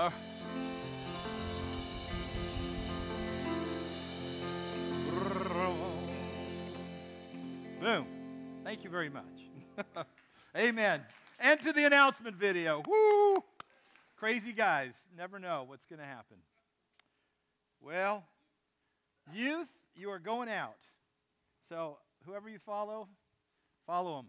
Oh. Boom. Thank you very much. Amen. And to the announcement video. Woo! Crazy guys. Never know what's going to happen. Well, youth, you are going out. So, whoever you follow, follow them.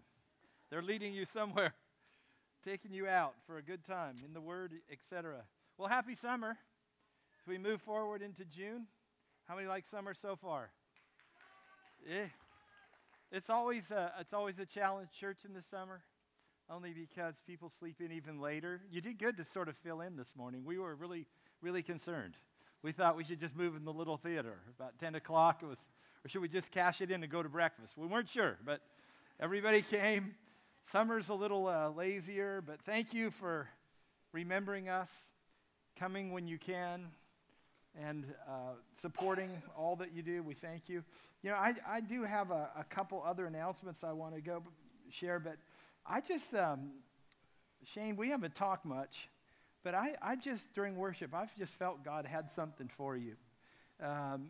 They're leading you somewhere, taking you out for a good time in the Word, etc. Well, happy summer. As we move forward into June, how many like summer so far? Yeah. It's always a, it's always a challenge, church, in the summer, only because people sleep in even later. You did good to sort of fill in this morning. We were really, really concerned. We thought we should just move in the little theater about 10 o'clock. It was, or should we just cash it in and go to breakfast? We weren't sure, but everybody came. Summer's a little uh, lazier, but thank you for remembering us, coming when you can, and uh, supporting all that you do. We thank you. You know, I, I do have a, a couple other announcements I want to go share, but I just, um, Shane, we haven't talked much, but I, I just, during worship, I've just felt God had something for you. Um,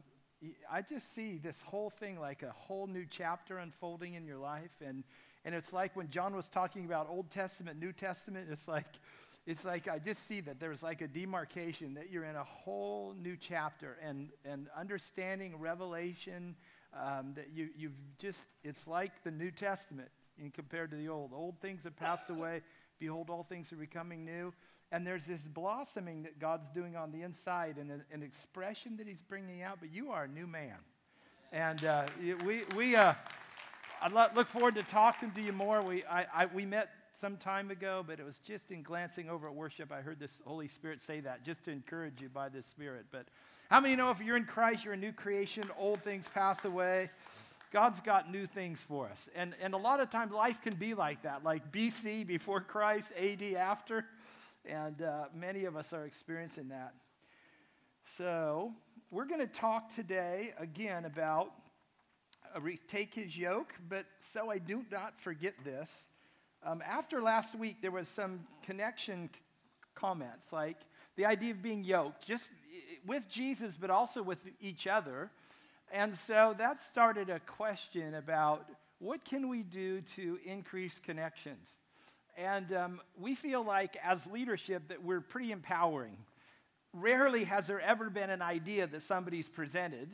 I just see this whole thing like a whole new chapter unfolding in your life. And, and it's like when John was talking about Old Testament, New Testament, it's like, it's like I just see that there's like a demarcation that you're in a whole new chapter and, and understanding revelation um, that you, you've just, it's like the New Testament in compared to the Old. Old things have passed away. Behold, all things are becoming new. And there's this blossoming that God's doing on the inside and an, an expression that He's bringing out, but you are a new man. And uh, we, we uh, I look forward to talking to you more. We, I, I, we met some time ago, but it was just in glancing over at worship, I heard this Holy Spirit say that just to encourage you by this Spirit. But how many know if you're in Christ, you're a new creation, old things pass away? God's got new things for us. And, and a lot of times life can be like that, like BC, before Christ, AD, after. And uh, many of us are experiencing that. So, we're going to talk today again about uh, take his yoke, but so I do not forget this. Um, after last week, there was some connection comments, like the idea of being yoked, just with Jesus, but also with each other. And so that started a question about what can we do to increase connections? And um, we feel like, as leadership, that we're pretty empowering. Rarely has there ever been an idea that somebody's presented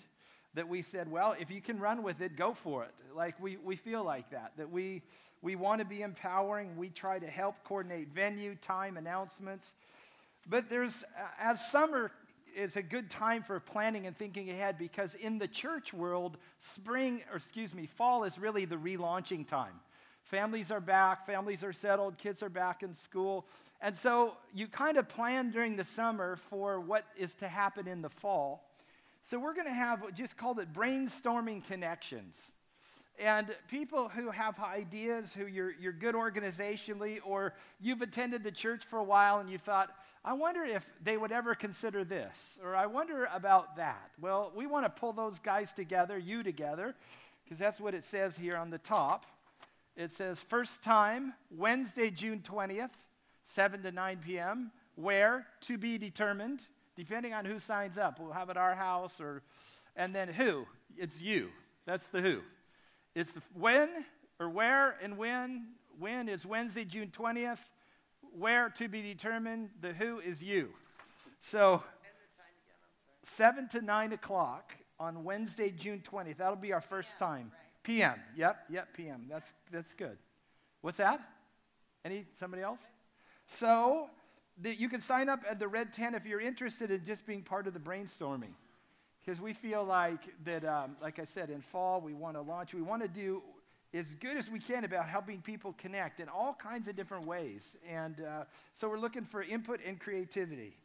that we said, well, if you can run with it, go for it. Like we, we feel like that, that we, we want to be empowering. We try to help coordinate venue, time, announcements. But there's, as summer is a good time for planning and thinking ahead because in the church world, spring, or excuse me, fall is really the relaunching time. Families are back, families are settled, kids are back in school. And so you kind of plan during the summer for what is to happen in the fall. So we're going to have just called it brainstorming connections. And people who have ideas, who you're, you're good organizationally, or you've attended the church for a while and you thought, I wonder if they would ever consider this, or I wonder about that. Well, we want to pull those guys together, you together, because that's what it says here on the top. It says, first time, Wednesday, June 20th, 7 to 9 p.m. Where? To be determined, depending on who signs up. We'll have it our house, or, and then who? It's you. That's the who. It's the when, or where, and when. When is Wednesday, June 20th. Where to be determined. The who is you. So, 7 to 9 o'clock on Wednesday, June 20th. That'll be our first time. PM. Yep, yep, PM. That's that's good. What's that? Any somebody else? So you can sign up at the red tent if you're interested in just being part of the brainstorming, because we feel like that. Um, like I said, in fall we want to launch. We want to do as good as we can about helping people connect in all kinds of different ways, and uh, so we're looking for input and creativity.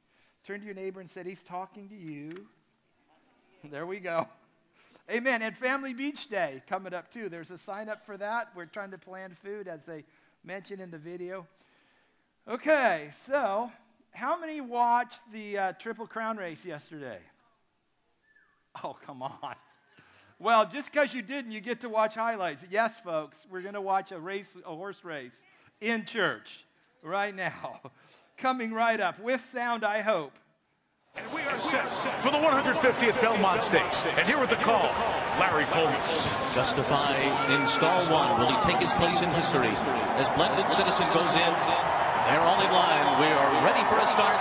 Turn to your neighbor and said, "He's talking to you." There we go. Amen. And Family Beach Day coming up too. There's a sign up for that. We're trying to plan food as they mentioned in the video. Okay, so how many watched the uh, Triple Crown race yesterday? Oh, come on. Well, just because you didn't, you get to watch highlights. Yes, folks, we're going to watch a race, a horse race in church right now. coming right up with sound, I hope. And we are set for the 150th Belmont Stakes. And here with the call, Larry Collmus. Justify in stall one. Will he take his place in history? As Blended Citizen goes in, they're all in line. We are ready for a start.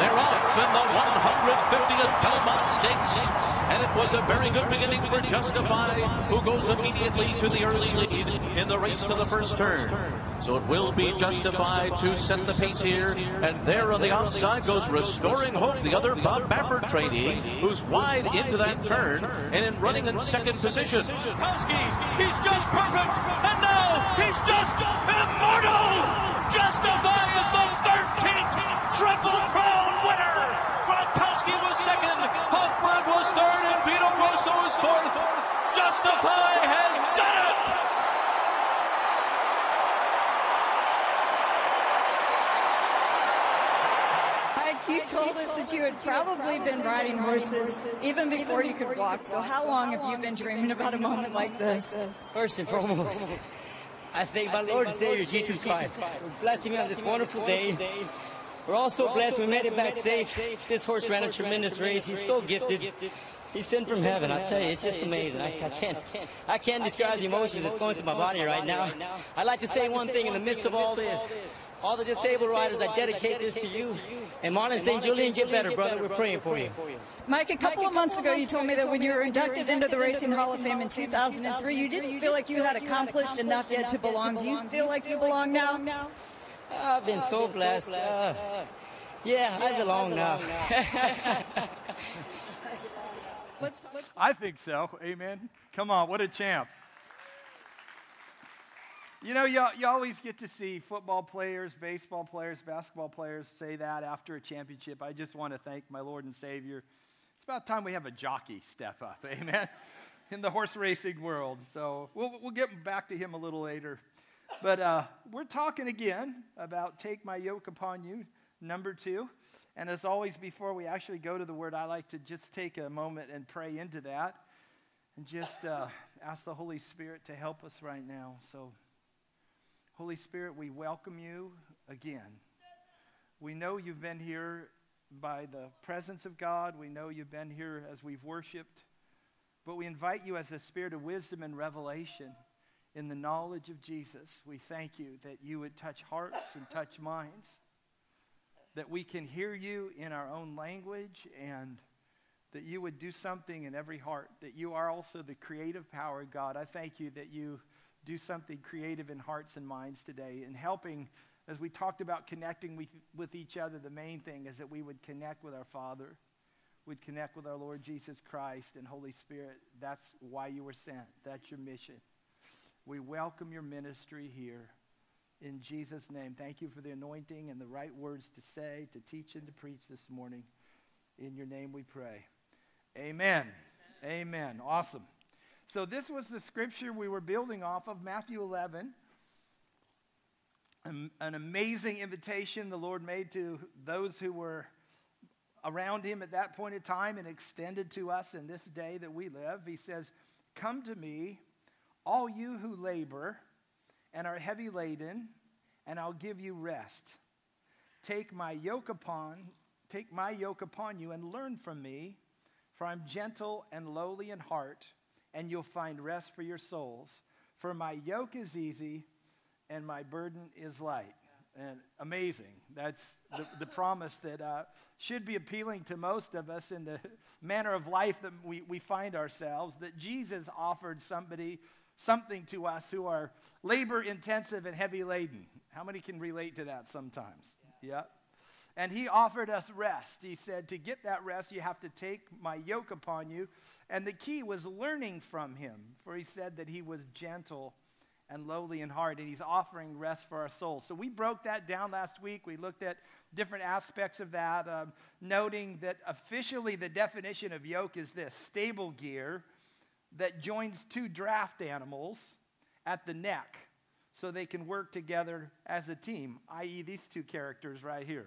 They're off in the 150th Belmont Stakes. And it was a very good beginning for Justify, who goes immediately to the early lead in the race to the first turn. So it will be Justify to set the pace here. And there on the outside goes Restoring Hope, the other Bob Baffert trainee, who's wide into that turn and in running in second position. Kowski, he's just perfect. And now he's just immortal. Justify is the 13th Triple Crown winner. Gronkowski was second, Hofburg was third, and Vino Rosso was fourth. Justify has done it. Mike, you told us that you had probably been riding horses even before you could walk. So how long have you been dreaming about a moment like this? First and foremost, I thank my Lord and Savior Jesus Christ for blessing me on this wonderful day. We're all so blessed we made it back safe. This horse ran a tremendous race. He's so gifted. He's sent from heaven. I tell you, it's just amazing. I, I can't, I can't describe the emotions that's going through my body right now. I'd like to say one thing in the midst of all this. All the disabled riders, I dedicate this to you. And Marlon St. Julien, get better, brother. We're praying for you. Mike, a couple of months ago, you told me that when you were inducted into the Racing Hall of Fame in 2003, you didn't feel like you had accomplished enough yet to belong. Do you feel like you belong now? I've been so blessed. Uh, yeah, I belong now. What's, what's, I think so. Amen. Come on, what a champ. You know, you, you always get to see football players, baseball players, basketball players say that after a championship. I just want to thank my Lord and Savior. It's about time we have a jockey step up, amen, in the horse racing world. So we'll, we'll get back to him a little later. But uh, we're talking again about Take My Yoke Upon You, number two. And as always, before we actually go to the word, I like to just take a moment and pray into that and just uh, ask the Holy Spirit to help us right now. So, Holy Spirit, we welcome you again. We know you've been here by the presence of God. We know you've been here as we've worshiped. But we invite you as the spirit of wisdom and revelation in the knowledge of Jesus. We thank you that you would touch hearts and touch minds, that we can hear you in our own language, and that you would do something in every heart, that you are also the creative power, God. I thank you that you do something creative in hearts and minds today and helping, as we talked about connecting with, with each other, the main thing is that we would connect with our Father, would connect with our Lord Jesus Christ and Holy Spirit. That's why you were sent, that's your mission. We welcome your ministry here. In Jesus' name, thank you for the anointing and the right words to say, to teach, and to preach this morning. In your name we pray. Amen. Amen. Amen. Awesome. So, this was the scripture we were building off of, Matthew 11. An, an amazing invitation the Lord made to those who were around him at that point in time and extended to us in this day that we live. He says, Come to me, all you who labor and are heavy laden, and I'll give you rest. Take my yoke upon, take my yoke upon you and learn from me, for I'm gentle and lowly in heart, and you'll find rest for your souls. For my yoke is easy and my burden is light. And amazing. That's the, the promise that uh, should be appealing to most of us in the manner of life that we, we find ourselves, that Jesus offered somebody something to us who are labor intensive and heavy laden. How many can relate to that sometimes? Yeah. yeah. And he offered us rest. He said, To get that rest, you have to take my yoke upon you. And the key was learning from him, for he said that he was gentle and lowly in heart, and he's offering rest for our souls. So we broke that down last week. We looked at different aspects of that, um, noting that officially the definition of yoke is this stable gear that joins two draft animals at the neck so they can work together as a team, i.e., these two characters right here.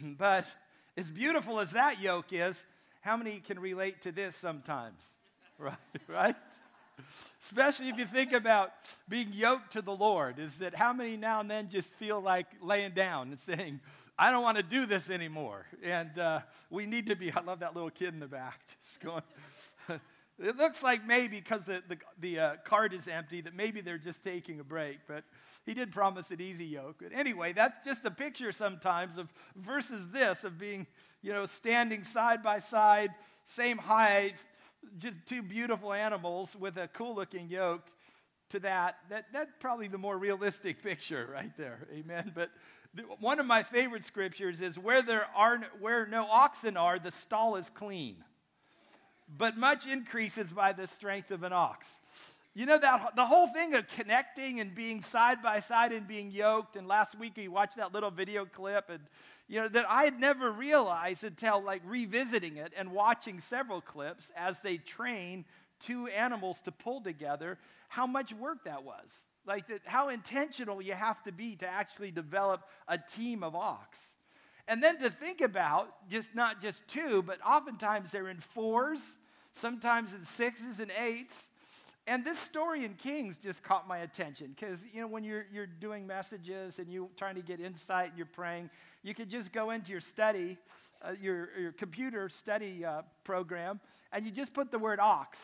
but as beautiful as that yoke is, how many can relate to this sometimes? right? right? Especially if you think about being yoked to the Lord, is that how many now and then just feel like laying down and saying, I don't want to do this anymore. And uh, we need to be, I love that little kid in the back just going. It looks like maybe because the, the, the uh, cart is empty that maybe they're just taking a break, but he did promise an easy yoke. But anyway, that's just a picture sometimes of versus this of being, you know, standing side by side, same height, just two beautiful animals with a cool looking yoke to that. that that's probably the more realistic picture right there. Amen. But one of my favorite scriptures is where there are where no oxen are, the stall is clean. But much increases by the strength of an ox. You know that the whole thing of connecting and being side by side and being yoked. And last week we watched that little video clip, and you know that I had never realized until like revisiting it and watching several clips as they train two animals to pull together, how much work that was. Like that, how intentional you have to be to actually develop a team of ox. And then to think about just not just two, but oftentimes they're in fours, sometimes in sixes and eights. And this story in Kings just caught my attention because, you know, when you're, you're doing messages and you're trying to get insight and you're praying, you could just go into your study, uh, your, your computer study uh, program, and you just put the word ox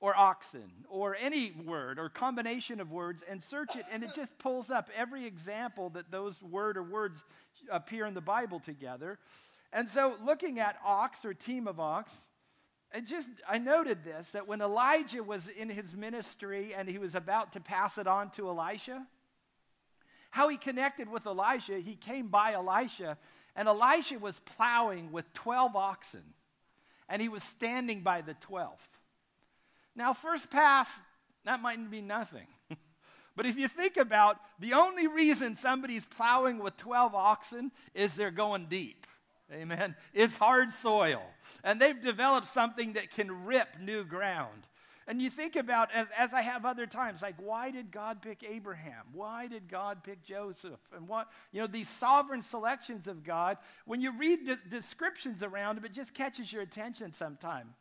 or oxen or any word or combination of words and search it, and it just pulls up every example that those word or words appear in the Bible together. And so, looking at ox or team of ox, and just I noted this that when Elijah was in his ministry and he was about to pass it on to Elisha, how he connected with Elisha, he came by Elisha, and Elisha was plowing with 12 oxen, and he was standing by the 12th. Now, first pass, that might be nothing. but if you think about the only reason somebody's plowing with 12 oxen is they're going deep. Amen. It's hard soil. And they've developed something that can rip new ground. And you think about, as, as, I have other times, like, why did God pick Abraham? Why did God pick Joseph? And what, you know, these sovereign selections of God, when you read de- descriptions around them, it just catches your attention sometime.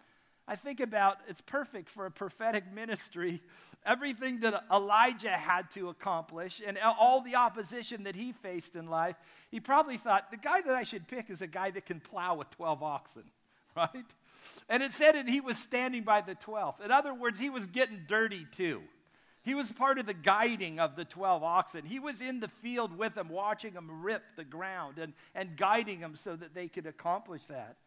I think about it's perfect for a prophetic ministry. Everything that Elijah had to accomplish and all the opposition that he faced in life, he probably thought, the guy that I should pick is a guy that can plow with 12 oxen, right? And it said that he was standing by the 12th. In other words, he was getting dirty too. He was part of the guiding of the 12 oxen. He was in the field with them, watching them rip the ground and, and guiding them so that they could accomplish that.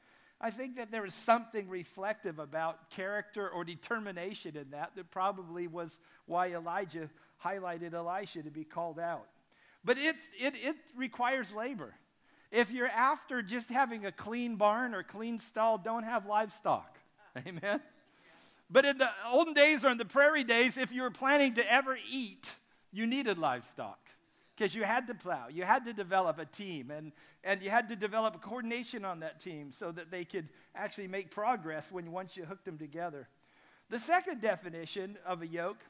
I think that there is something reflective about character or determination in that that probably was why Elijah highlighted Elisha to be called out. But it's, it, it requires labor. If you're after just having a clean barn or clean stall, don't have livestock. Amen? But in the olden days or in the prairie days, if you were planning to ever eat, you needed livestock because you had to plow. You had to develop a team, and, and you had to develop a coordination on that team so that they could actually make progress when once you hooked them together. The second definition of a yoke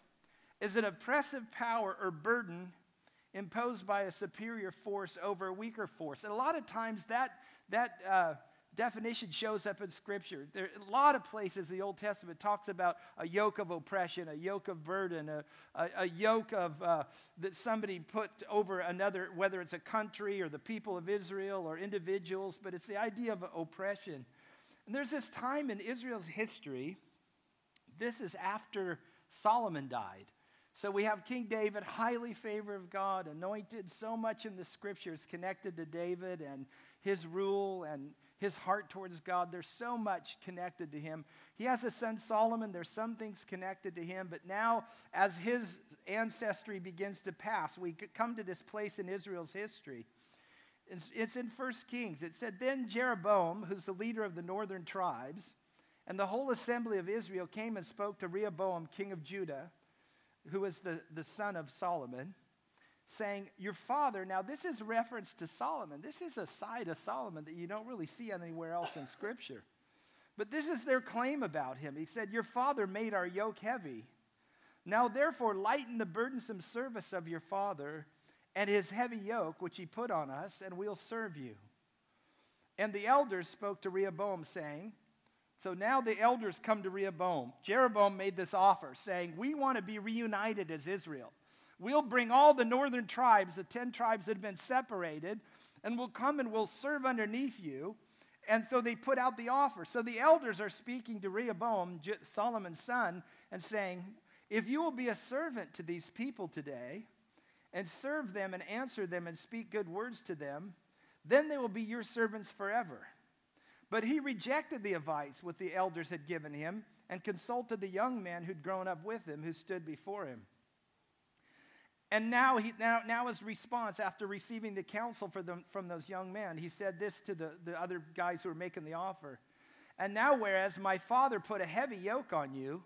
is an oppressive power or burden imposed by a superior force over a weaker force. And a lot of times that, that uh, definition shows up in Scripture. There a lot of places the Old Testament talks about a yoke of oppression, a yoke of burden, a, a, a yoke of uh, that somebody put over another, whether it's a country or the people of Israel or individuals, but it's the idea of oppression. And there's this time in Israel's history, this is after Solomon died. So we have King David, highly favored of God, anointed so much in the scriptures connected to David and his rule and his heart towards God. There's so much connected to him. He has a son, Solomon. There's some things connected to him. But now, as his ancestry begins to pass, we come to this place in Israel's history. It's, in 1 Kings. It said, Then Jeroboam, who's the leader of the northern tribes, and the whole assembly of Israel came and spoke to Rehoboam, king of Judah, who was the, the son of Solomon saying, Your father, now this is reference to Solomon. This is a side of Solomon that you don't really see anywhere else in Scripture. But this is their claim about him. He said, Your father made our yoke heavy. Now therefore lighten the burdensome service of your father and his heavy yoke which he put on us, and we'll serve you. And the elders spoke to Rehoboam, saying, So now the elders come to Rehoboam. Jeroboam made this offer, saying, We want to be reunited as Israel. We'll bring all the northern tribes, the 10 tribes that have been separated, and we'll come and we'll serve underneath you. And so they put out the offer. So the elders are speaking to Rehoboam, Solomon's son, and saying, If you will be a servant to these people today, and serve them and answer them and speak good words to them, then they will be your servants forever. But he rejected the advice which the elders had given him and consulted the young man who'd grown up with him, who stood before him. And now, he, now, now his response after receiving the counsel them, from those young men, he said this to the, the other guys who were making the offer. And now, whereas my father put a heavy yoke on you,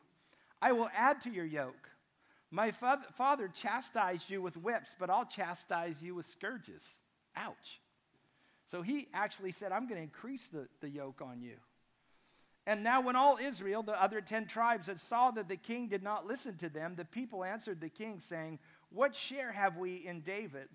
I will add to your yoke. My fa- father chastised you with whips, but I'll chastise you with scourges. Ouch. So he actually said, I'm going to increase the, the yoke on you. And now, when all Israel, the other 10 tribes, had saw that the king did not listen to them, the people answered the king, saying, What share have we in David?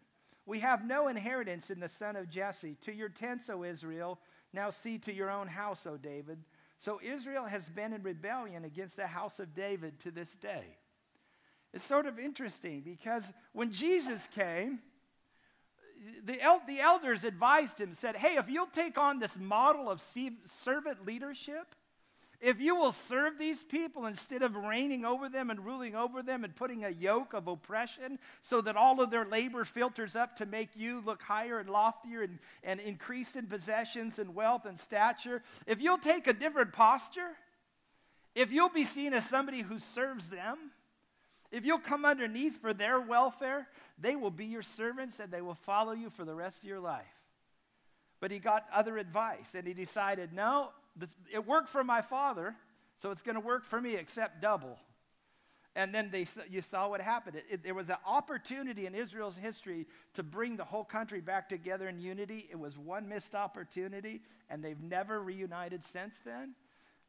We have no inheritance in the son of Jesse. To your tents, O Israel, now see to your own house, O David. So Israel has been in rebellion against the house of David to this day. It's sort of interesting because when Jesus came, the, el- the elders advised him, said, Hey, if you'll take on this model of servant leadership, if you will serve these people instead of reigning over them and ruling over them and putting a yoke of oppression so that all of their labor filters up to make you look higher and loftier and, and increase in possessions and wealth and stature, if you'll take a different posture, if you'll be seen as somebody who serves them, if you'll come underneath for their welfare, they will be your servants and they will follow you for the rest of your life. But he got other advice and he decided, no, this, it worked for my father, so it's going to work for me except double. And then they, you saw what happened. It, it, there was an opportunity in Israel's history to bring the whole country back together in unity. It was one missed opportunity, and they've never reunited since then.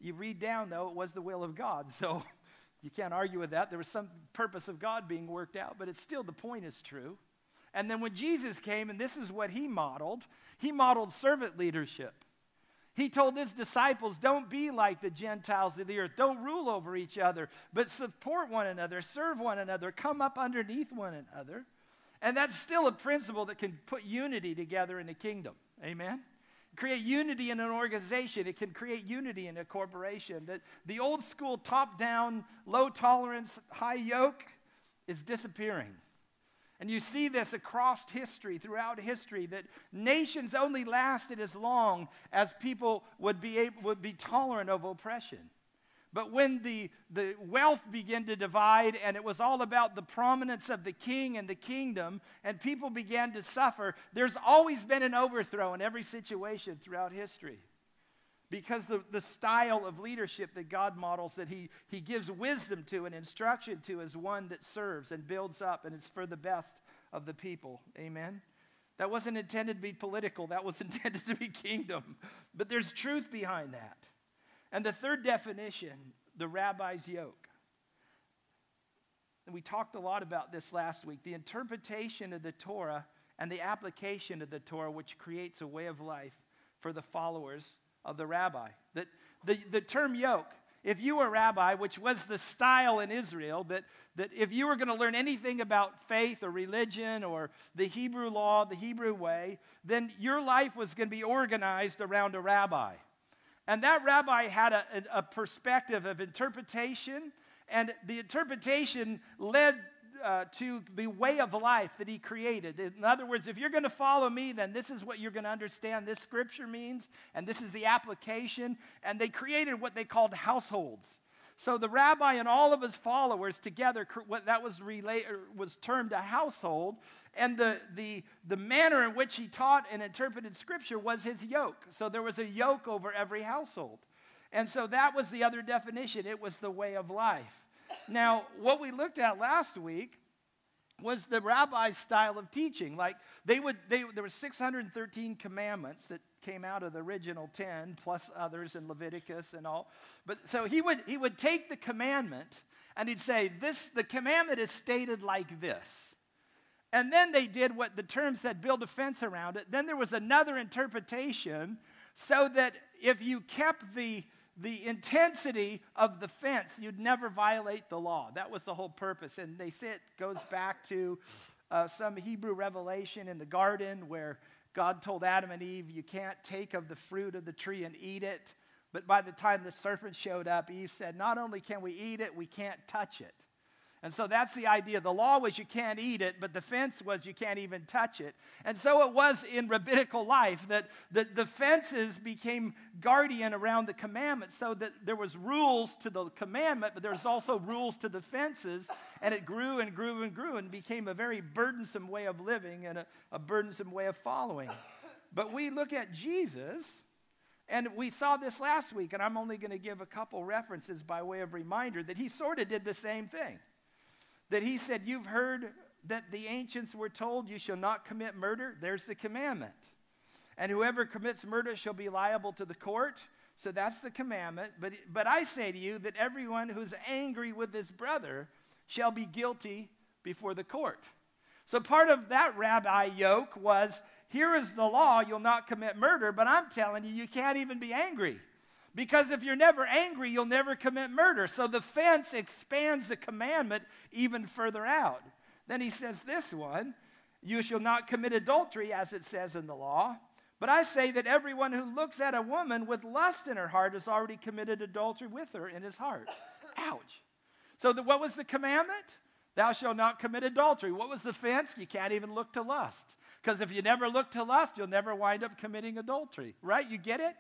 You read down, though, it was the will of God. So you can't argue with that. There was some purpose of God being worked out, but it's still the point is true. And then when Jesus came, and this is what he modeled, he modeled servant leadership. He told his disciples, Don't be like the Gentiles of the earth. Don't rule over each other, but support one another, serve one another, come up underneath one another. And that's still a principle that can put unity together in the kingdom. Amen? Create unity in an organization. It can create unity in a corporation. The, the old school top down, low tolerance, high yoke is disappearing. And you see this across history, throughout history, that nations only lasted as long as people would be, able, would be tolerant of oppression. But when the, the wealth began to divide and it was all about the prominence of the king and the kingdom, and people began to suffer, there's always been an overthrow in every situation throughout history. Because the, the style of leadership that God models, that he, he gives wisdom to and instruction to, is one that serves and builds up, and it's for the best of the people. Amen? That wasn't intended to be political, that was intended to be kingdom. But there's truth behind that. And the third definition, the rabbi's yoke. And we talked a lot about this last week the interpretation of the Torah and the application of the Torah, which creates a way of life for the followers of the rabbi. That the, the term yoke, if you were a rabbi, which was the style in Israel, that, that if you were going to learn anything about faith or religion or the Hebrew law, the Hebrew way, then your life was going to be organized around a rabbi. And that rabbi had a, a, perspective of interpretation, and the interpretation led uh, to the way of life that he created. In other words, if you're going to follow me, then this is what you're going to understand this scripture means, and this is the application. And they created what they called households. So the rabbi and all of his followers together, what that was, relate, er, was termed a household, and the, the, the manner in which he taught and interpreted Scripture was his yoke. So there was a yoke over every household. And so that was the other definition it was the way of life. Now, what we looked at last week was the rabbi's style of teaching. Like they would, they, there were 613 commandments that came out of the original 10, plus others in Leviticus and all. But so he would, he would take the commandment and he'd say, this, the commandment is stated like this. And then they did what the term said build a fence around it. Then there was another interpretation so that if you kept the, the intensity of the fence. You'd never violate the law. That was the whole purpose. And they say it goes back to uh, some Hebrew revelation in the garden where God told Adam and Eve, You can't take of the fruit of the tree and eat it. But by the time the serpent showed up, Eve said, Not only can we eat it, we can't touch it. And so that's the idea. The law was you can't eat it, but the fence was you can't even touch it. And so it was in rabbinical life that the, the fences became guardian around the commandment so that there was rules to the commandment, but there was also rules to the fences. And it grew and grew and grew and became a very burdensome way of living and a, a burdensome way of following. But we look at Jesus, and we saw this last week, and I'm only going to give a couple references by way of reminder that he sort of did the same thing that he said, You've heard that the ancients were told, You shall not commit murder. There's the commandment. And whoever commits murder shall be liable to the court. So that's the commandment. But, but I say to you that everyone who's angry with his brother shall be guilty before the court. So part of that rabbi yoke was here is the law, you'll not commit murder, but I'm telling you, you can't even be angry. Because if you're never angry, you'll never commit murder. So the fence expands the commandment even further out. Then he says this one You shall not commit adultery, as it says in the law. But I say that everyone who looks at a woman with lust in her heart has already committed adultery with her in his heart. Ouch. So, the, what was the commandment? Thou shalt not commit adultery. What was the fence? You can't even look to lust. Because if you never look to lust, you'll never wind up committing adultery, right? You get it?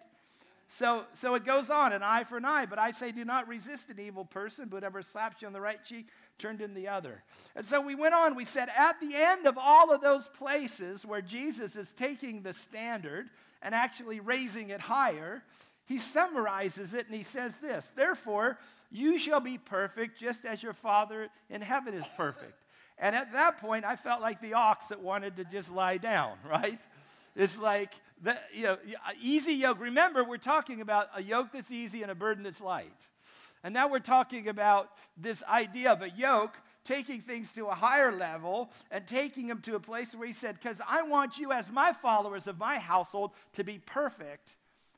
So, so it goes on, an eye for an eye. But I say, do not resist an evil person, but whoever slaps you on the right cheek, turn in the other. And so we went on. We said, at the end of all of those places where Jesus is taking the standard and actually raising it higher, he summarizes it and he says this Therefore, you shall be perfect just as your Father in heaven is perfect. And at that point, I felt like the ox that wanted to just lie down, right? It's like, the, you know, uh, easy yoke. Remember, we're talking about a yoke that's easy and a burden that's light. And now we're talking about this idea of a yoke taking things to a higher level and taking them to a place where he said, Because I want you, as my followers of my household, to be perfect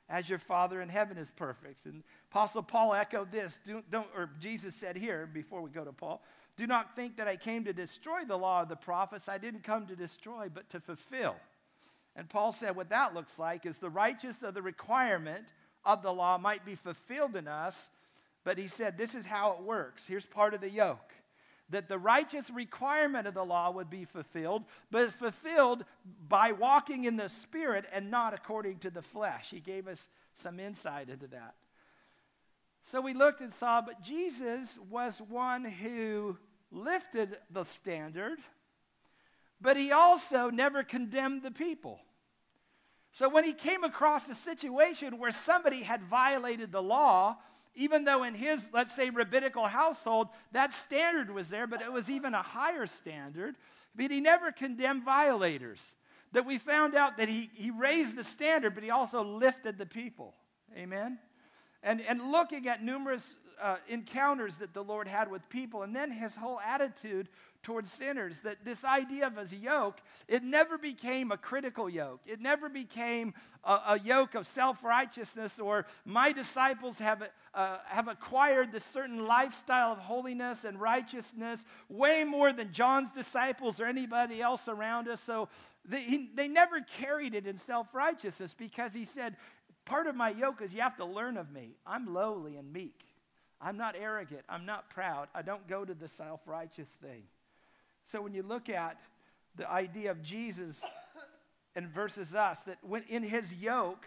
as your Father in heaven is perfect. And Apostle Paul echoed this, do, not or Jesus said here, before we go to Paul, do not think that I came to destroy the law of the prophets. I didn't come to destroy, but to fulfill. And Paul said what that looks like is the righteous of the requirement of the law might be fulfilled in us. But he said this is how it works. Here's part of the yoke that the righteous requirement of the law would be fulfilled, but fulfilled by walking in the Spirit and not according to the flesh. He gave us some insight into that. So we looked and saw, but Jesus was one who lifted the standard but he also never condemned the people. So when he came across a situation where somebody had violated the law, even though in his, let's say, rabbinical household, that standard was there, but it was even a higher standard, but he never condemned violators. That we found out that he, he raised the standard, but he also lifted the people. Amen? And, and looking at numerous uh, encounters that the Lord had with people, and then his whole attitude towards sinners. That this idea of a yoke, it never became a critical yoke. It never became a, a yoke of self righteousness or my disciples have, uh, have acquired this certain lifestyle of holiness and righteousness way more than John's disciples or anybody else around us. So they, he, they never carried it in self righteousness because he said, Part of my yoke is you have to learn of me. I'm lowly and meek. I'm not arrogant. I'm not proud. I don't go to the self righteous thing. So when you look at the idea of Jesus and versus us, that when in his yoke,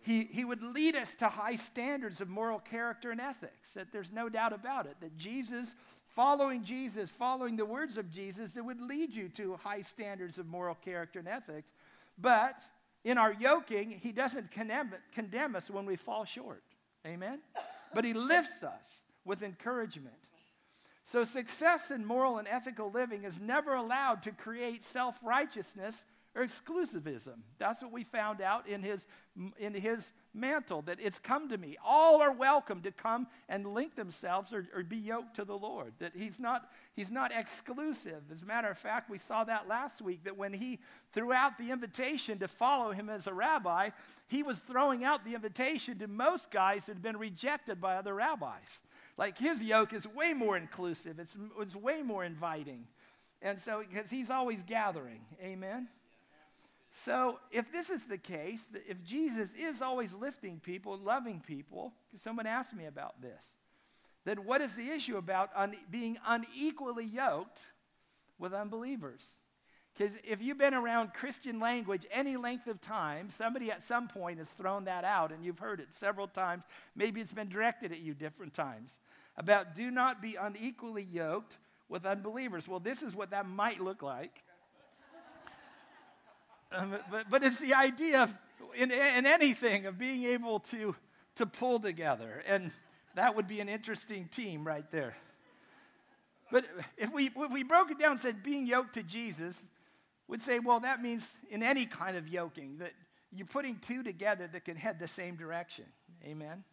he, he would lead us to high standards of moral character and ethics, that there's no doubt about it, that Jesus, following Jesus, following the words of Jesus, that would lead you to high standards of moral character and ethics. But in our yoking, he doesn't condemn, us when we fall short. Amen? But he lifts us with encouragement. So, success in moral and ethical living is never allowed to create self righteousness or exclusivism. That's what we found out in his, in his mantle, that it's come to me. All are welcome to come and link themselves or, or be yoked to the Lord. That he's not, he's not exclusive. As a matter of fact, we saw that last week, that when he threw out the invitation to follow him as a rabbi, he was throwing out the invitation to most guys that had been rejected by other rabbis. Like his yoke is way more inclusive, it's, it's way more inviting. And so, because he's always gathering. Amen? So, if this is the case, if Jesus is always lifting people, loving people, someone asked me about this, then what is the issue about un- being unequally yoked with unbelievers? Because if you've been around Christian language any length of time, somebody at some point has thrown that out and you've heard it several times. Maybe it's been directed at you different times about do not be unequally yoked with unbelievers. Well, this is what that might look like. Um, but, but it's the idea of, in, in anything of being able to, to pull together. And that would be an interesting team right there. But if we, if we broke it down and said being yoked to Jesus, would say, well, that means in any kind of yoking, that you're putting two together that can head the same direction. Amen?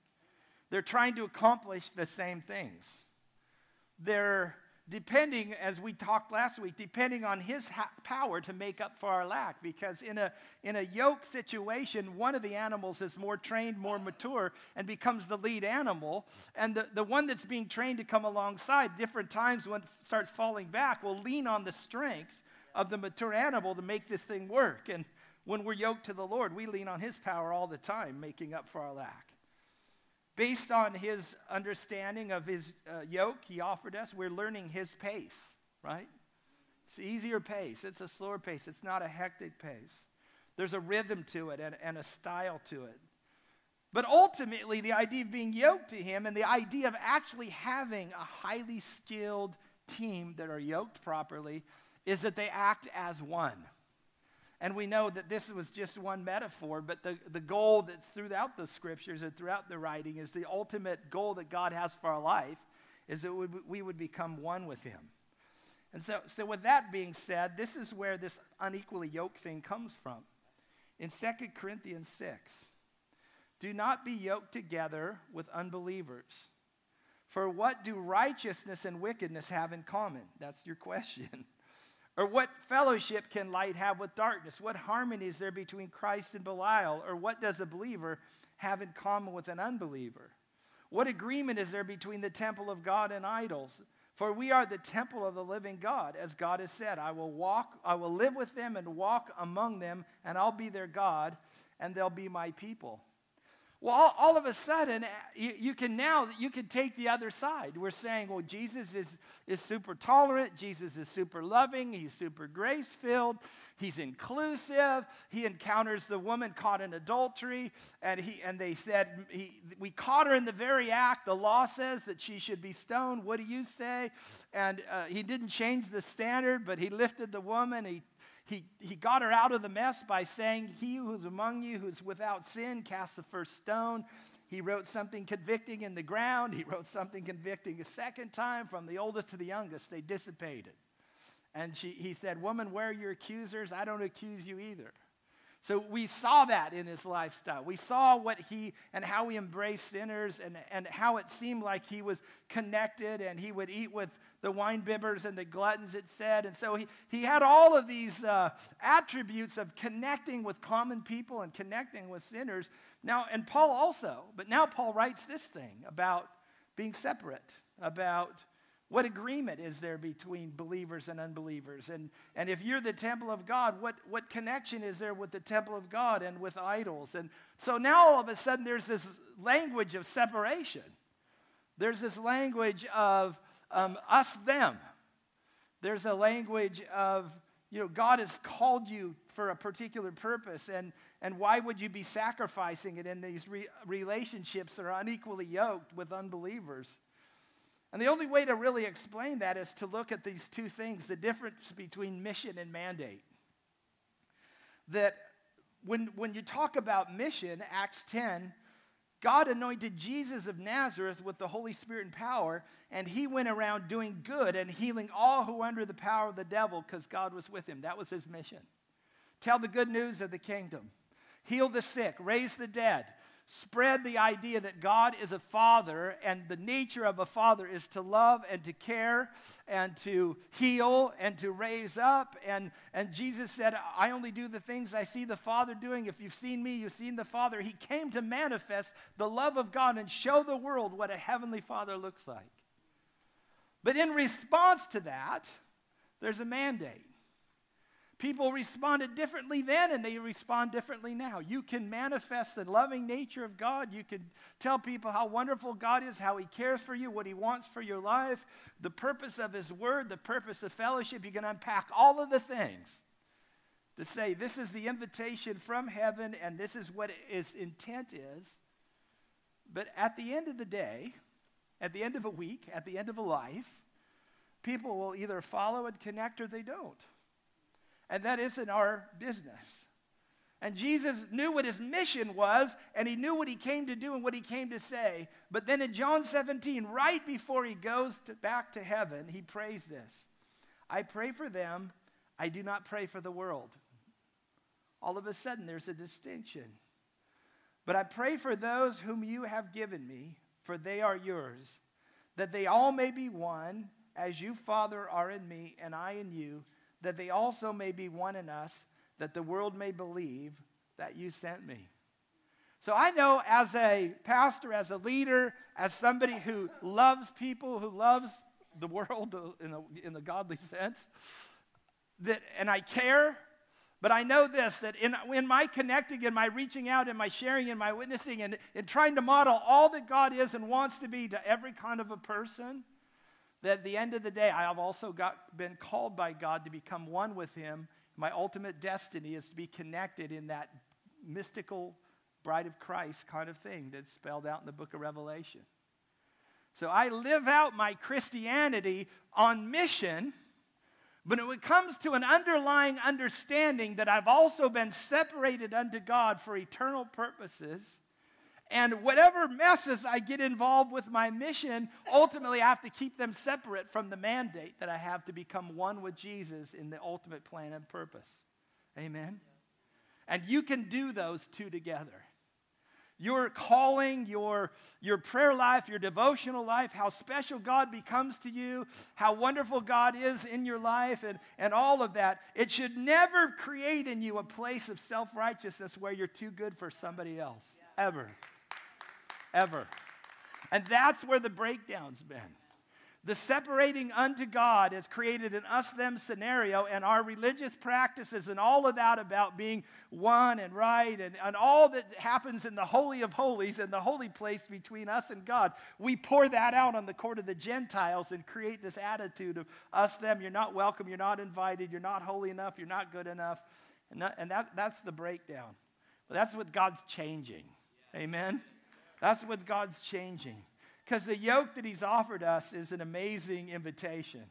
They're trying to accomplish the same things. They're depending, as we talked last week, depending on his ha- power to make up for our lack. Because in a, in a yoke situation, one of the animals is more trained, more mature, and becomes the lead animal. And the, the one that's being trained to come alongside, different times when it starts falling back, will lean on the strength of the mature animal to make this thing work. And when we're yoked to the Lord, we lean on his power all the time, making up for our lack. Based on his understanding of his uh, yoke he offered us, we're learning his pace, right? It's easier pace, it's a slower pace, it's not a hectic pace. There's a rhythm to it and, and a style to it. But ultimately, the idea of being yoked to him and the idea of actually having a highly skilled team that are yoked properly is that they act as one. And we know that this was just one metaphor, but the, the goal that's throughout the scriptures and throughout the writing is the ultimate goal that God has for our life is that we would become one with Him. And so, so, with that being said, this is where this unequally yoked thing comes from. In 2 Corinthians 6, do not be yoked together with unbelievers. For what do righteousness and wickedness have in common? That's your question. Or what fellowship can light have with darkness? What harmony is there between Christ and Belial? Or what does a believer have in common with an unbeliever? What agreement is there between the temple of God and idols? For we are the temple of the living God, as God has said, I will walk, I will live with them and walk among them, and I'll be their God, and they'll be my people. Well, all, all, of a sudden, uh, you, you, can now, you can take the other side. We're saying, well, Jesus is, is super tolerant. Jesus is super loving. He's super grace-filled. He's inclusive. He encounters the woman caught in adultery. And, he, and they said, he, we caught her in the very act. The law says that she should be stoned. What do you say? And uh, he didn't change the standard, but he lifted the woman. He he, he got her out of the mess by saying, He who is among you who is without sin, cast the first stone. He wrote something convicting in the ground. He wrote something convicting a second time from the oldest to the youngest. They dissipated. And she, he said, Woman, where are your accusers? I don't accuse you either. So we saw that in his lifestyle. We saw what he and how he embraced sinners and, and how it seemed like he was connected and he would eat with the wine bibbers and the gluttons, it said. And so he, he had all of these uh, attributes of connecting with common people and connecting with sinners. Now, and Paul also, but now Paul writes this thing about being separate, about what agreement is there between believers and unbelievers? And, and if you're the temple of God, what, what connection is there with the temple of God and with idols? And so now all of a sudden there's this language of separation. There's this language of um, us, them. There's a language of, you know, God has called you for a particular purpose, and, and why would you be sacrificing it in these re- relationships that are unequally yoked with unbelievers? And the only way to really explain that is to look at these two things the difference between mission and mandate. That when, when you talk about mission, Acts 10, God anointed Jesus of Nazareth with the Holy Spirit and power, and he went around doing good and healing all who were under the power of the devil because God was with him. That was his mission. Tell the good news of the kingdom, heal the sick, raise the dead, spread the idea that God is a father and the nature of a father is to love and to care and to heal and to raise up. And, and Jesus said, I only do the things I see the Father doing. If you've seen me, you've seen the Father. He came to manifest the love of God and show the world what a heavenly Father looks like. But in response to that, there's a mandate. People responded differently then and they respond differently now. You can manifest the loving nature of God. You can tell people how wonderful God is, how He cares for you, what He wants for your life, the purpose of His Word, the purpose of fellowship. You can unpack all of the things to say this is the invitation from heaven and this is what His intent is. But at the end of the day, at the end of a week, at the end of a life, people will either follow and connect or they don't. And that isn't our business. And Jesus knew what his mission was, and he knew what he came to do and what he came to say. But then in John 17, right before he goes to, back to heaven, he prays this I pray for them, I do not pray for the world. All of a sudden, there's a distinction. But I pray for those whom you have given me, for they are yours, that they all may be one, as you, Father, are in me, and I in you that they also may be one in us, that the world may believe that you sent me. So I know as a pastor, as a leader, as somebody who loves people, who loves the world in a, in the godly sense, that, and I care, but I know this that in, in my connecting, in my reaching out, in my sharing, in my witnessing, and in trying to model all that God is and wants to be to every kind of a person, that at the end of the day, I have also got, been called by God to become one with Him. My ultimate destiny is to be connected in that mystical bride of Christ kind of thing that's spelled out in the book of Revelation. So I live out my Christianity on mission, but when it comes to an underlying understanding that I've also been separated unto God for eternal purposes, and whatever messes I get involved with my mission, ultimately I have to keep them separate from the mandate that I have to become one with Jesus in the ultimate plan and purpose. Amen? And you can do those two together. Your calling, your, your prayer life, your devotional life, how special God becomes to you, how wonderful God is in your life, and, and all of that. It should never create in you a place of self righteousness where you're too good for somebody else, ever ever. And that's where the breakdown's been. The separating unto God has created an us them scenario, and our religious practices and all of that about being one and right and, and all that happens in the Holy of Holies and the holy place between us and God. We pour that out on the court of the Gentiles and create this attitude of us them. You're not welcome, you're not invited, you're not holy enough, you're not good enough. And, that, and that, that's the breakdown. But that's what God's changing. Amen. That's what God's changing. Because the yoke that He's offered us is an amazing invitation.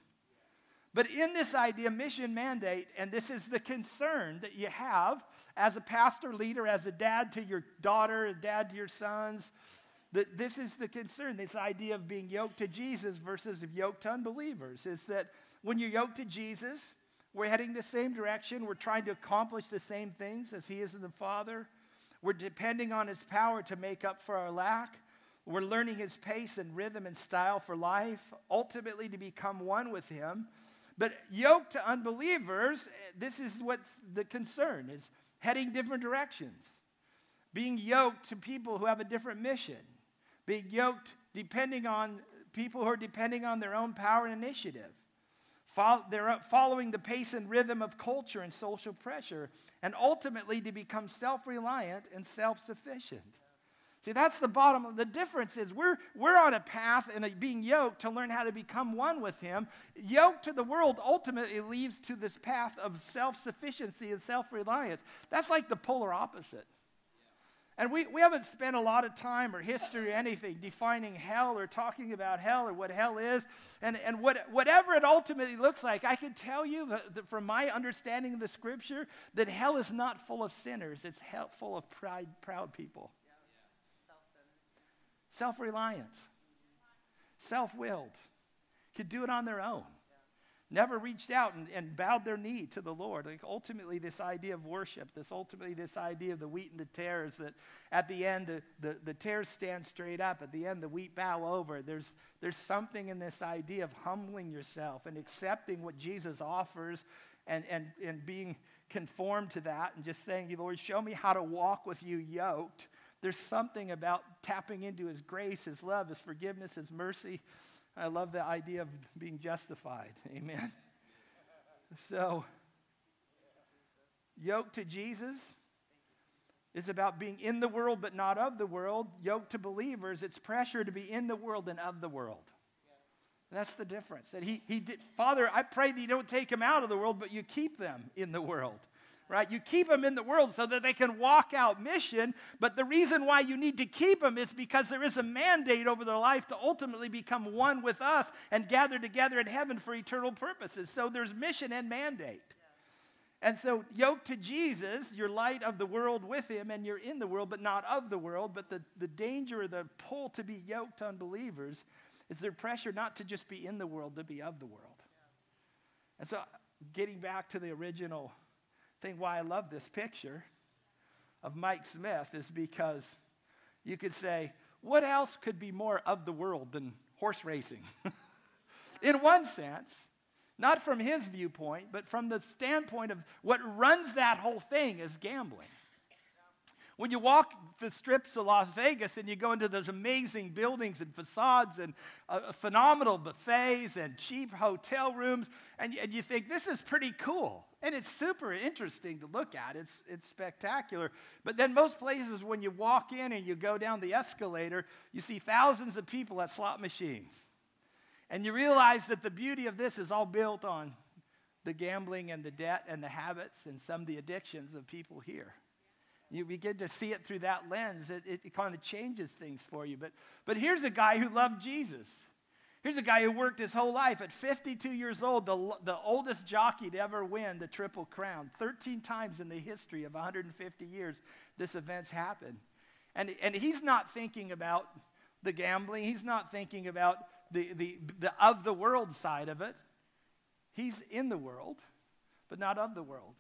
But in this idea, mission mandate, and this is the concern that you have as a pastor, leader, as a dad to your daughter, a dad to your sons, that this is the concern, this idea of being yoked to Jesus versus of yoked to unbelievers, is that when you're yoked to Jesus, we're heading the same direction, we're trying to accomplish the same things as He is in the Father. We're depending on His power to make up for our lack. We're learning His pace and rhythm and style for life, ultimately to become one with Him. But yoked to unbelievers, eh, this is what's the concern, is heading different directions. Being yoked to people who have a different mission. Being yoked depending on people who are depending on their own power and initiative. They're following the pace and rhythm of culture and social pressure, and ultimately to become self reliant and self sufficient. See, that's the bottom. Of the difference is we're, we're on a path and being yoked to learn how to become one with Him. Yoked to the world ultimately leads to this path of self sufficiency and self reliance. That's like the polar opposite. And we, we haven't spent a lot of time or history or anything defining hell or talking about hell or what hell is. And, and what, whatever it ultimately looks like, I can tell you that, from my understanding of the scripture that hell is not full of sinners, it's hell, full of pride, proud people. Self reliant, self willed, could do it on their own. Never reached out and, and bowed their knee to the Lord. Like ultimately, this idea of worship, this ultimately this idea of the wheat and the tares, that at the end the, the, the tares stand straight up, at the end the wheat bow over. There's, there's something in this idea of humbling yourself and accepting what Jesus offers and, and, and being conformed to that and just saying, You Lord, show me how to walk with you yoked. There's something about tapping into his grace, his love, his forgiveness, his mercy I love the idea of being justified. Amen. So, yoked to Jesus is about being in the world but not of the world. Yoked to believers, it's pressure to be in the world and of the world. That's the difference. That he, he did, Father, I pray that you don't take them out of the world, but you keep them in the world right? You keep them in the world so that they can walk out mission. But the reason why you need to keep them is because there is a mandate over their life to ultimately become one with us and gather together in heaven for eternal purposes. So there's mission and mandate. And so, yoked to Jesus, you're light of the world with him, and you're in the world, but not of the world. But the, the danger or the pull to be yoked to unbelievers is their pressure not to just be in the world, to be of the world. And so, getting back to the original think why I love this picture of Mike Smith is because you could say, what else could be more of the world than horse racing? In one sense, not from his viewpoint, but from the standpoint of what runs that whole thing is gambling. When you walk the strips of Las Vegas and you go into those amazing buildings and facades and uh, phenomenal buffets and cheap hotel rooms, and, and you think, this is pretty cool. And it's super interesting to look at. It's, it's spectacular. But then, most places, when you walk in and you go down the escalator, you see thousands of people at slot machines. And you realize that the beauty of this is all built on the gambling and the debt and the habits and some of the addictions of people here you begin to see it through that lens, it, it, kind of changes things for you. But, but here's a guy who loved Jesus. Here's a guy who worked his whole life at 52 years old, the, the oldest jockey to ever win the Triple Crown. 13 times in the history of 150 years, this event's happened. And, and he's not thinking about the gambling, he's not thinking about the, the, the of the world side of it. He's in the world, but not of the world.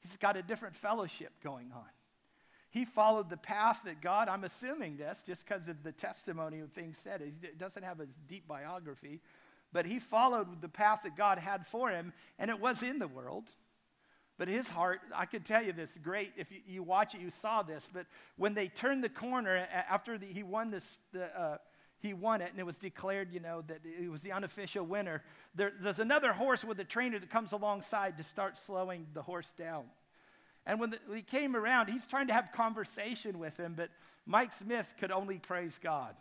He's got a different fellowship going on. He followed the path that God, I'm assuming this just because of the testimony of things said. he doesn't have a deep biography, but he followed the path that God had for him, and it was in the world. But his heart, I could tell you this great, if you, you watch it, you saw this, but when they turned the corner after the, he won this, the, uh, he won it, and it was declared, you know, that it was the unofficial winner. There, there's another horse with a trainer that comes alongside to start slowing the horse down. And when, the, when he came around, he's trying to have conversation with him, but Mike Smith could only praise God.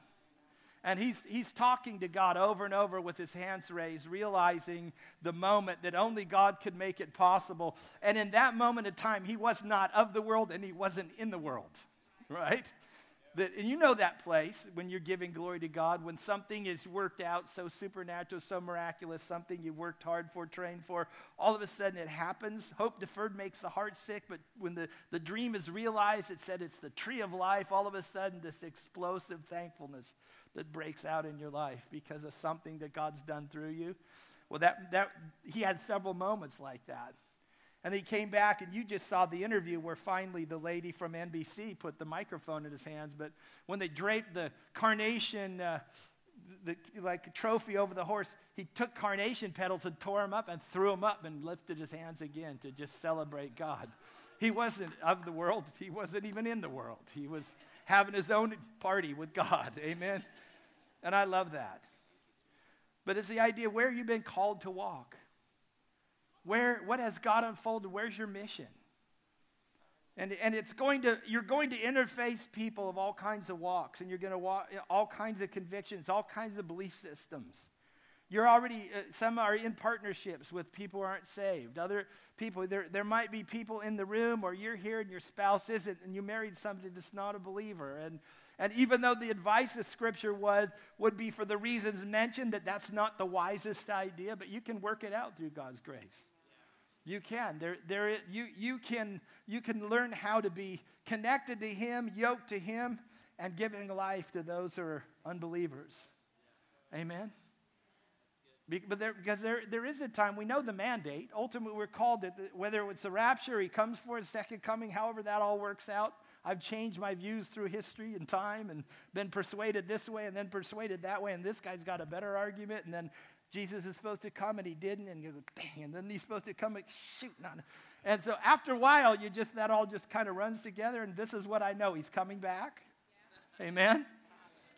And he's, he's talking to God over and over with his hands raised, realizing the moment that only God could make it possible. And in that moment of time, he was not of the world and he wasn't in the world, right? That, and you know that place when you're giving glory to God, when something is worked out so supernatural, so miraculous, something you worked hard for, trained for, all of a sudden it happens. Hope deferred makes the heart sick, but when the, the dream is realized, it said it's the tree of life, all of a sudden this explosive thankfulness that breaks out in your life because of something that God's done through you. Well, that, that, he had several moments like that. And he came back, and you just saw the interview where finally the lady from NBC put the microphone in his hands. But when they draped the carnation, uh, the, like trophy over the horse, he took carnation petals and tore them up and threw them up and lifted his hands again to just celebrate God. He wasn't of the world, he wasn't even in the world. He was having his own party with God. Amen. And I love that. But it's the idea where you've been called to walk. Where, what has God unfolded? Where's your mission? And, and it's going to, you're going to interface people of all kinds of walks, and you're going to walk all kinds of convictions, all kinds of belief systems. You're already, uh, some are in partnerships with people who aren't saved. Other people, there, there might be people in the room, or you're here and your spouse isn't, and you married somebody that's not a believer. And, and even though the advice of Scripture was, would be for the reasons mentioned, that that's not the wisest idea, but you can work it out through God's grace. You can. There, there, you, you, can, you can learn how to be connected to Him, yoked to Him, and giving life to those who are unbelievers. Amen? But there, because there, there is a time, we know the mandate. Ultimately, we're called to, whether it's the rapture, he comes for his second coming, however that all works out. I've changed my views through history and time and been persuaded this way and then persuaded that way, and this guy's got a better argument, and then Jesus is supposed to come and he didn't, and you go, dang, and then he's supposed to come and shoot. Not. And so after a while, you just, that all just kind of runs together, and this is what I know. He's coming back. Yeah. Amen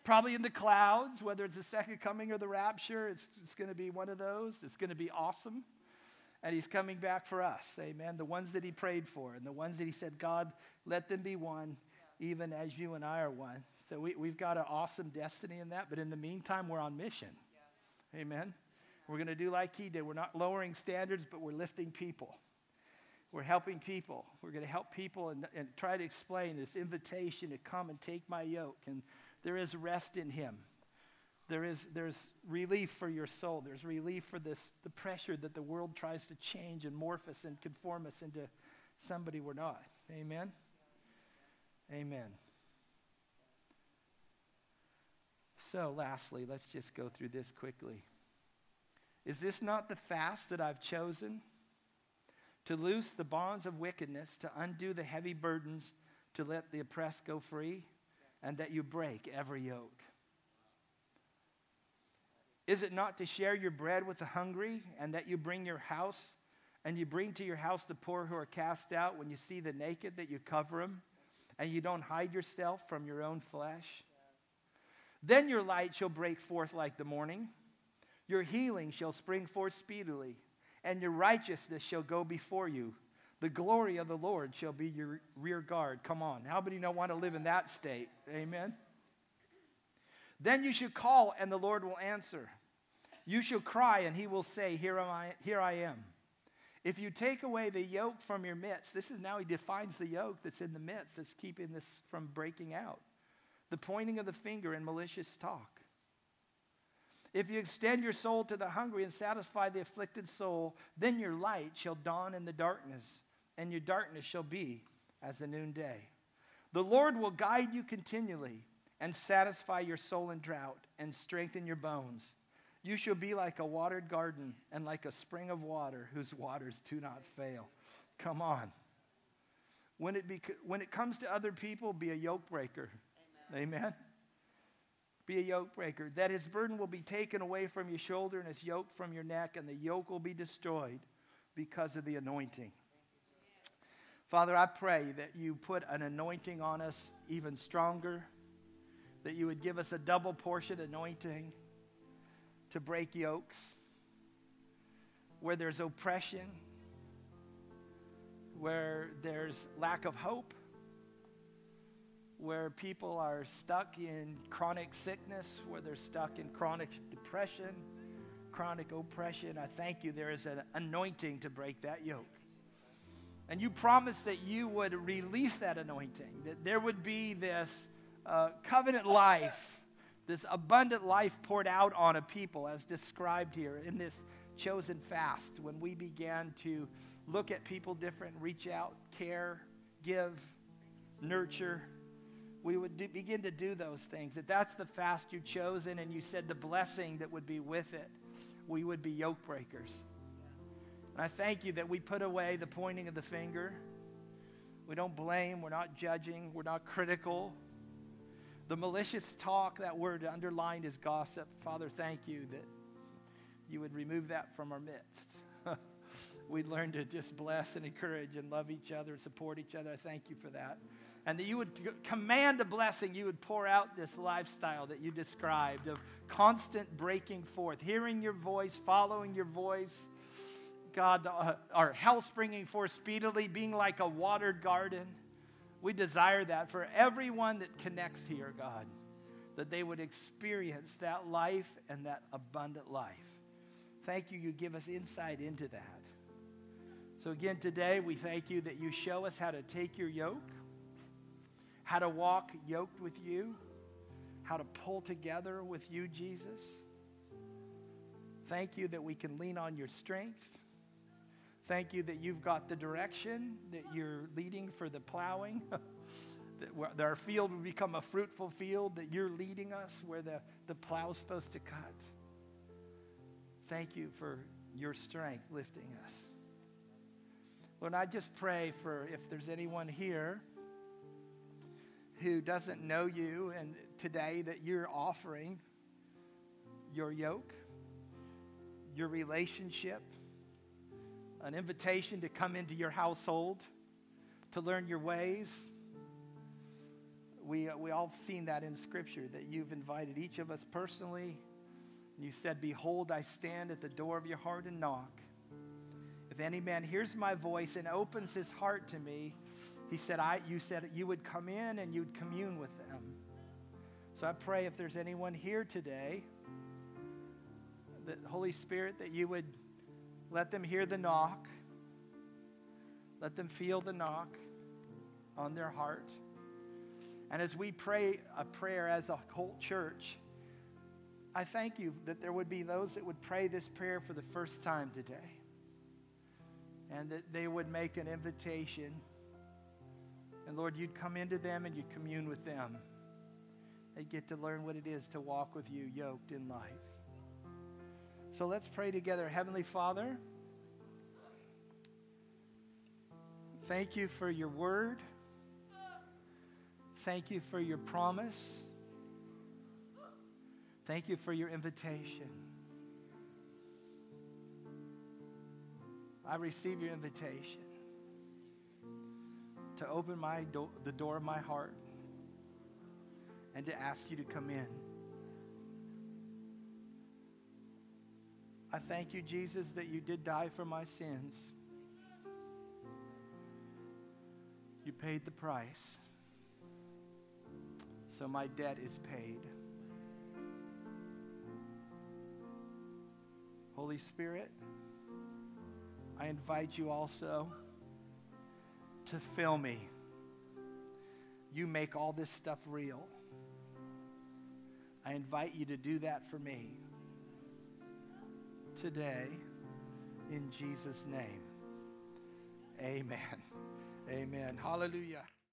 probably in the clouds, whether it's the second coming or the rapture. It's, it's going to be one of those. It's going to be awesome. And he's coming back for us. Amen. The ones that he prayed for and the ones that he said, God, let them be one, even as you and I are one. So we, we've got an awesome destiny in that. But in the meantime, we're on mission. Amen. We're going to do like he did. We're not lowering standards, but we're lifting people. We're helping people. We're going to help people and, and try to explain this invitation to come and take my yoke. And there is rest in him. There is there's relief for your soul. There's relief for this the pressure that the world tries to change and morph us and conform us into somebody we're not. Amen. Amen. So, lastly, let's just go through this quickly. Is this not the fast that I've chosen? To loose the bonds of wickedness, to undo the heavy burdens, to let the oppressed go free? and that you break every yoke? Is it not to share your bread with the hungry and that you bring your house and you bring to your house the poor who are cast out when you see the naked that you cover them and you don't hide yourself from your own flesh? Then your light shall break forth like the morning. Your healing shall spring forth speedily, and your righteousness shall go before you. The glory of the Lord shall be your rear guard. Come on. How many don't want to live in that state? Amen. Then you shall call, and the Lord will answer. You shall cry, and he will say, Here am I, here I am. If you take away the yoke from your midst, this is now he defines the yoke that's in the midst that's keeping this from breaking out. The pointing of the finger and malicious talk. If you extend your soul to the hungry and satisfy the afflicted soul, then your light shall dawn in the darkness and your darkness shall be as the noonday. The Lord will guide you continually and satisfy your soul in drought and strengthen your bones. You shall be like a watered garden and like a spring of water whose waters do not fail. Come on. When it, be, when it comes to other people, be a yoke breaker. Amen. Amen. Be a yoke breaker. That his burden will be taken away from your shoulder and his yoke from your neck, and the yoke will be destroyed because of the anointing. Father, I pray that you put an anointing on us even stronger, that you would give us a double portion anointing to break yokes where there's oppression, where there's lack of hope, where people are stuck in chronic sickness, where they're stuck in chronic depression, chronic oppression. I thank you there is an anointing to break that yoke. And you promised that you would release that anointing, that there would be this uh, covenant life, this abundant life poured out on a people, as described here in this chosen fast, when we began to look at people different, reach out, care, give, nurture. We would do, begin to do those things. That that's the fast you've chosen, and you said the blessing that would be with it. We would be yoke breakers. And I thank you that we put away the pointing of the finger. We don't blame, we're not judging, we're not critical. The malicious talk, that word underlined is gossip. Father, thank you that you would remove that from our midst. We'd learn to just bless and encourage and love each other and support each other. I thank you for that. And that you would command a blessing, you would pour out this lifestyle that you described of constant breaking forth, hearing your voice, following your voice God, uh, our health springing forth speedily, being like a watered garden. We desire that for everyone that connects here, God, that they would experience that life and that abundant life. Thank you, you give us insight into that. So, again, today we thank you that you show us how to take your yoke, how to walk yoked with you, how to pull together with you, Jesus. Thank you that we can lean on your strength. Thank you that you've got the direction, that you're leading for the plowing, that, our field will become a fruitful field, that you're leading us where the, the plow's supposed to cut. thank you for your strength lifting us. Lord, I just pray for if there's anyone here who doesn't know you and today that you're offering your yoke, your relationship, an invitation to come into your household, to learn your ways. We, we all seen that in Scripture, that you've invited each of us personally. And you said, Behold, I stand at the door of your heart and knock. If any man hears my voice and opens his heart to me, he said, I, you said you would come in and you'd commune with them. So I pray if there's anyone here today, that Holy Spirit, that you would let them hear the knock, let them feel the knock on their heart. And as we pray a prayer as a whole church, I thank you that there would be those that would pray this prayer for the first time today. And that they would make an invitation. And Lord, you'd come into them and you'd commune with them. They'd get to learn what it is to walk with you yoked in life. So let's pray together. Heavenly Father, thank you for your word. Thank you for your promise. Thank you for your invitation. I receive your invitation to open my do- the door of my heart and to ask you to come in. I thank you, Jesus, that you did die for my sins. You paid the price. So my debt is paid. Holy Spirit, I invite you also to fill me. You make all this stuff real. I invite you to do that for me today in Jesus' name. Amen. Amen. Hallelujah.